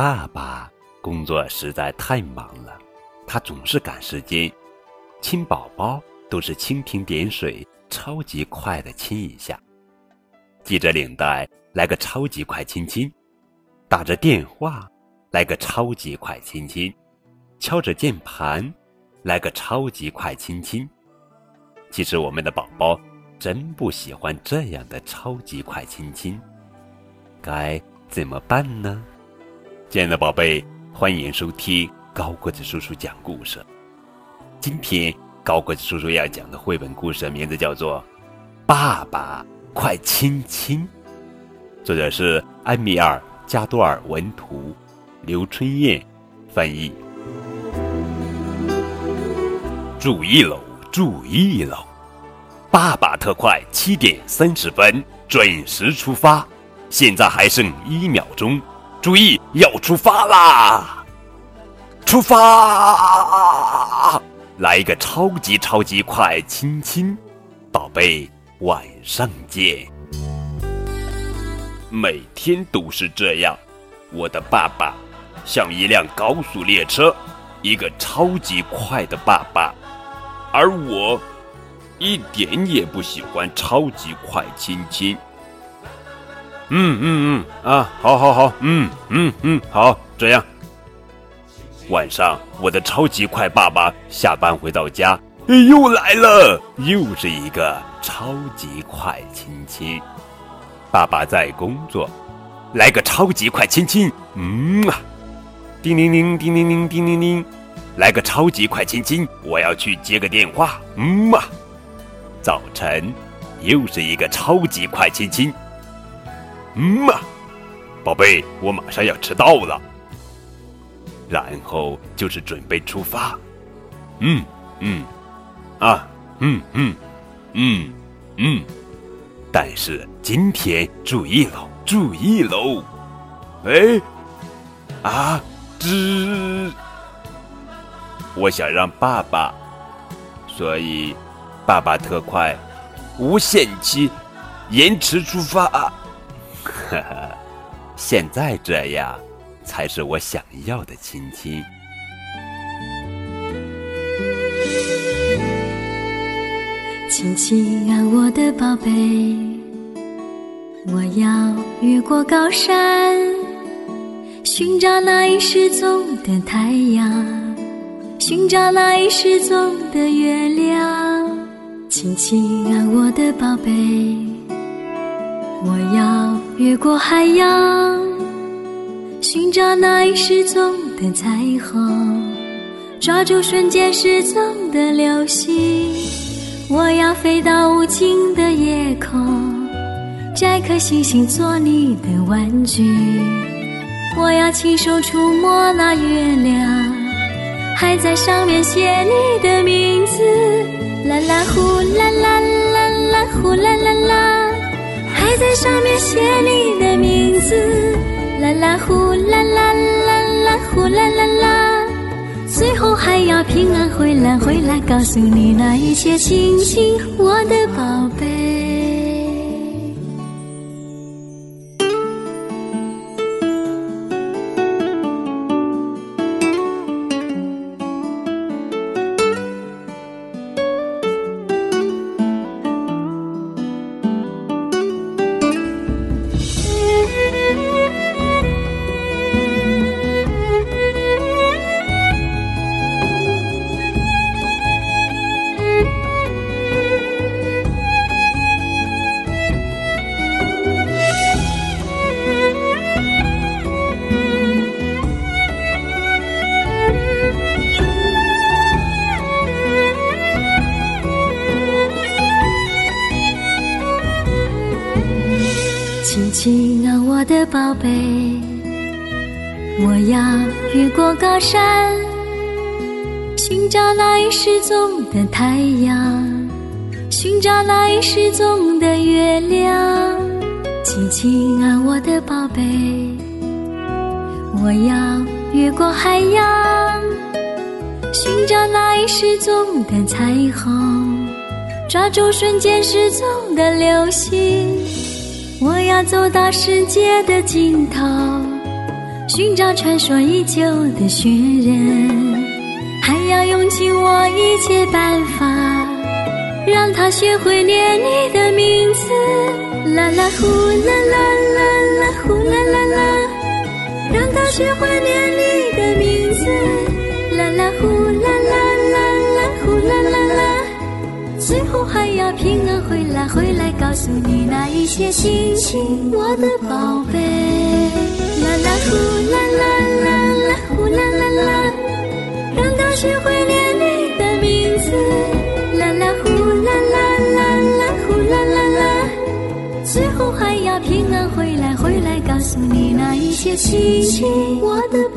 爸爸工作实在太忙了，他总是赶时间，亲宝宝都是蜻蜓点水，超级快的亲一下，系着领带来个超级快亲亲，打着电话来个超级快亲亲，敲着键盘来个超级快亲亲。其实我们的宝宝真不喜欢这样的超级快亲亲，该怎么办呢？亲爱的宝贝，欢迎收听高个子叔叔讲故事。今天高个子叔叔要讲的绘本故事名字叫做《爸爸快亲亲》，作者是安米尔·加多尔文图，刘春燕翻译。注意喽，注意喽！爸爸特快，七点三十分准时出发，现在还剩一秒钟。注意，要出发啦！出发！来一个超级超级快亲亲，宝贝，晚上见。每天都是这样，我的爸爸像一辆高速列车，一个超级快的爸爸，而我一点也不喜欢超级快亲亲。嗯嗯嗯啊，好，好，好，嗯嗯嗯，好，这样。晚上，我的超级快爸爸下班回到家，又来了，又是一个超级快亲亲。爸爸在工作，来个超级快亲亲，嗯啊，叮铃铃，叮铃铃，叮铃铃，来个超级快亲亲，我要去接个电话，嗯啊。早晨，又是一个超级快亲亲。嗯嘛，宝贝，我马上要迟到了。然后就是准备出发。嗯嗯，啊嗯嗯嗯嗯，但是今天注意喽，注意喽！哎，啊吱，我想让爸爸，所以爸爸特快，无限期延迟出发啊。呵呵，现在这样才是我想要的亲亲。亲亲啊，我的宝贝，我要越过高山，寻找那已失踪的太阳，寻找那已失踪的月亮。亲亲啊，我的宝贝。我要越过海洋，寻找那已失踪的彩虹，抓住瞬间失踪的流星。我要飞到无尽的夜空，摘颗星星做你的玩具。我要亲手触摸那月亮，还在上面写你的名字。啦啦呼啦啦啦啦上面写你的名字，啦啦呼啦啦啦啦呼啦啦啦，最后还要平安回来，回来告诉你那一切，亲亲我的宝贝。亲亲啊，我的宝贝，我要越过高山，寻找那已失踪的太阳，寻找那已失踪的月亮。亲亲啊，我的宝贝，我要越过海洋，寻找那已失踪的彩虹，抓住瞬间失踪的流星。我要走到世界的尽头，寻找传说已久的雪人，还要用尽我一切办法，让他学会念你的名字。啦啦呼啦啦啦啦呼啦啦啦，让他学会念你的名字。啦啦呼啦啦平安回来，回来告诉你那一些心情，我的宝贝。啦啦呼啦啦啦啦呼啦啦啦，让他学会念你的名字。啦啦呼啦啦啦啦呼啦啦啦，最后还要平安回来，回来告诉你那一些心情，我的。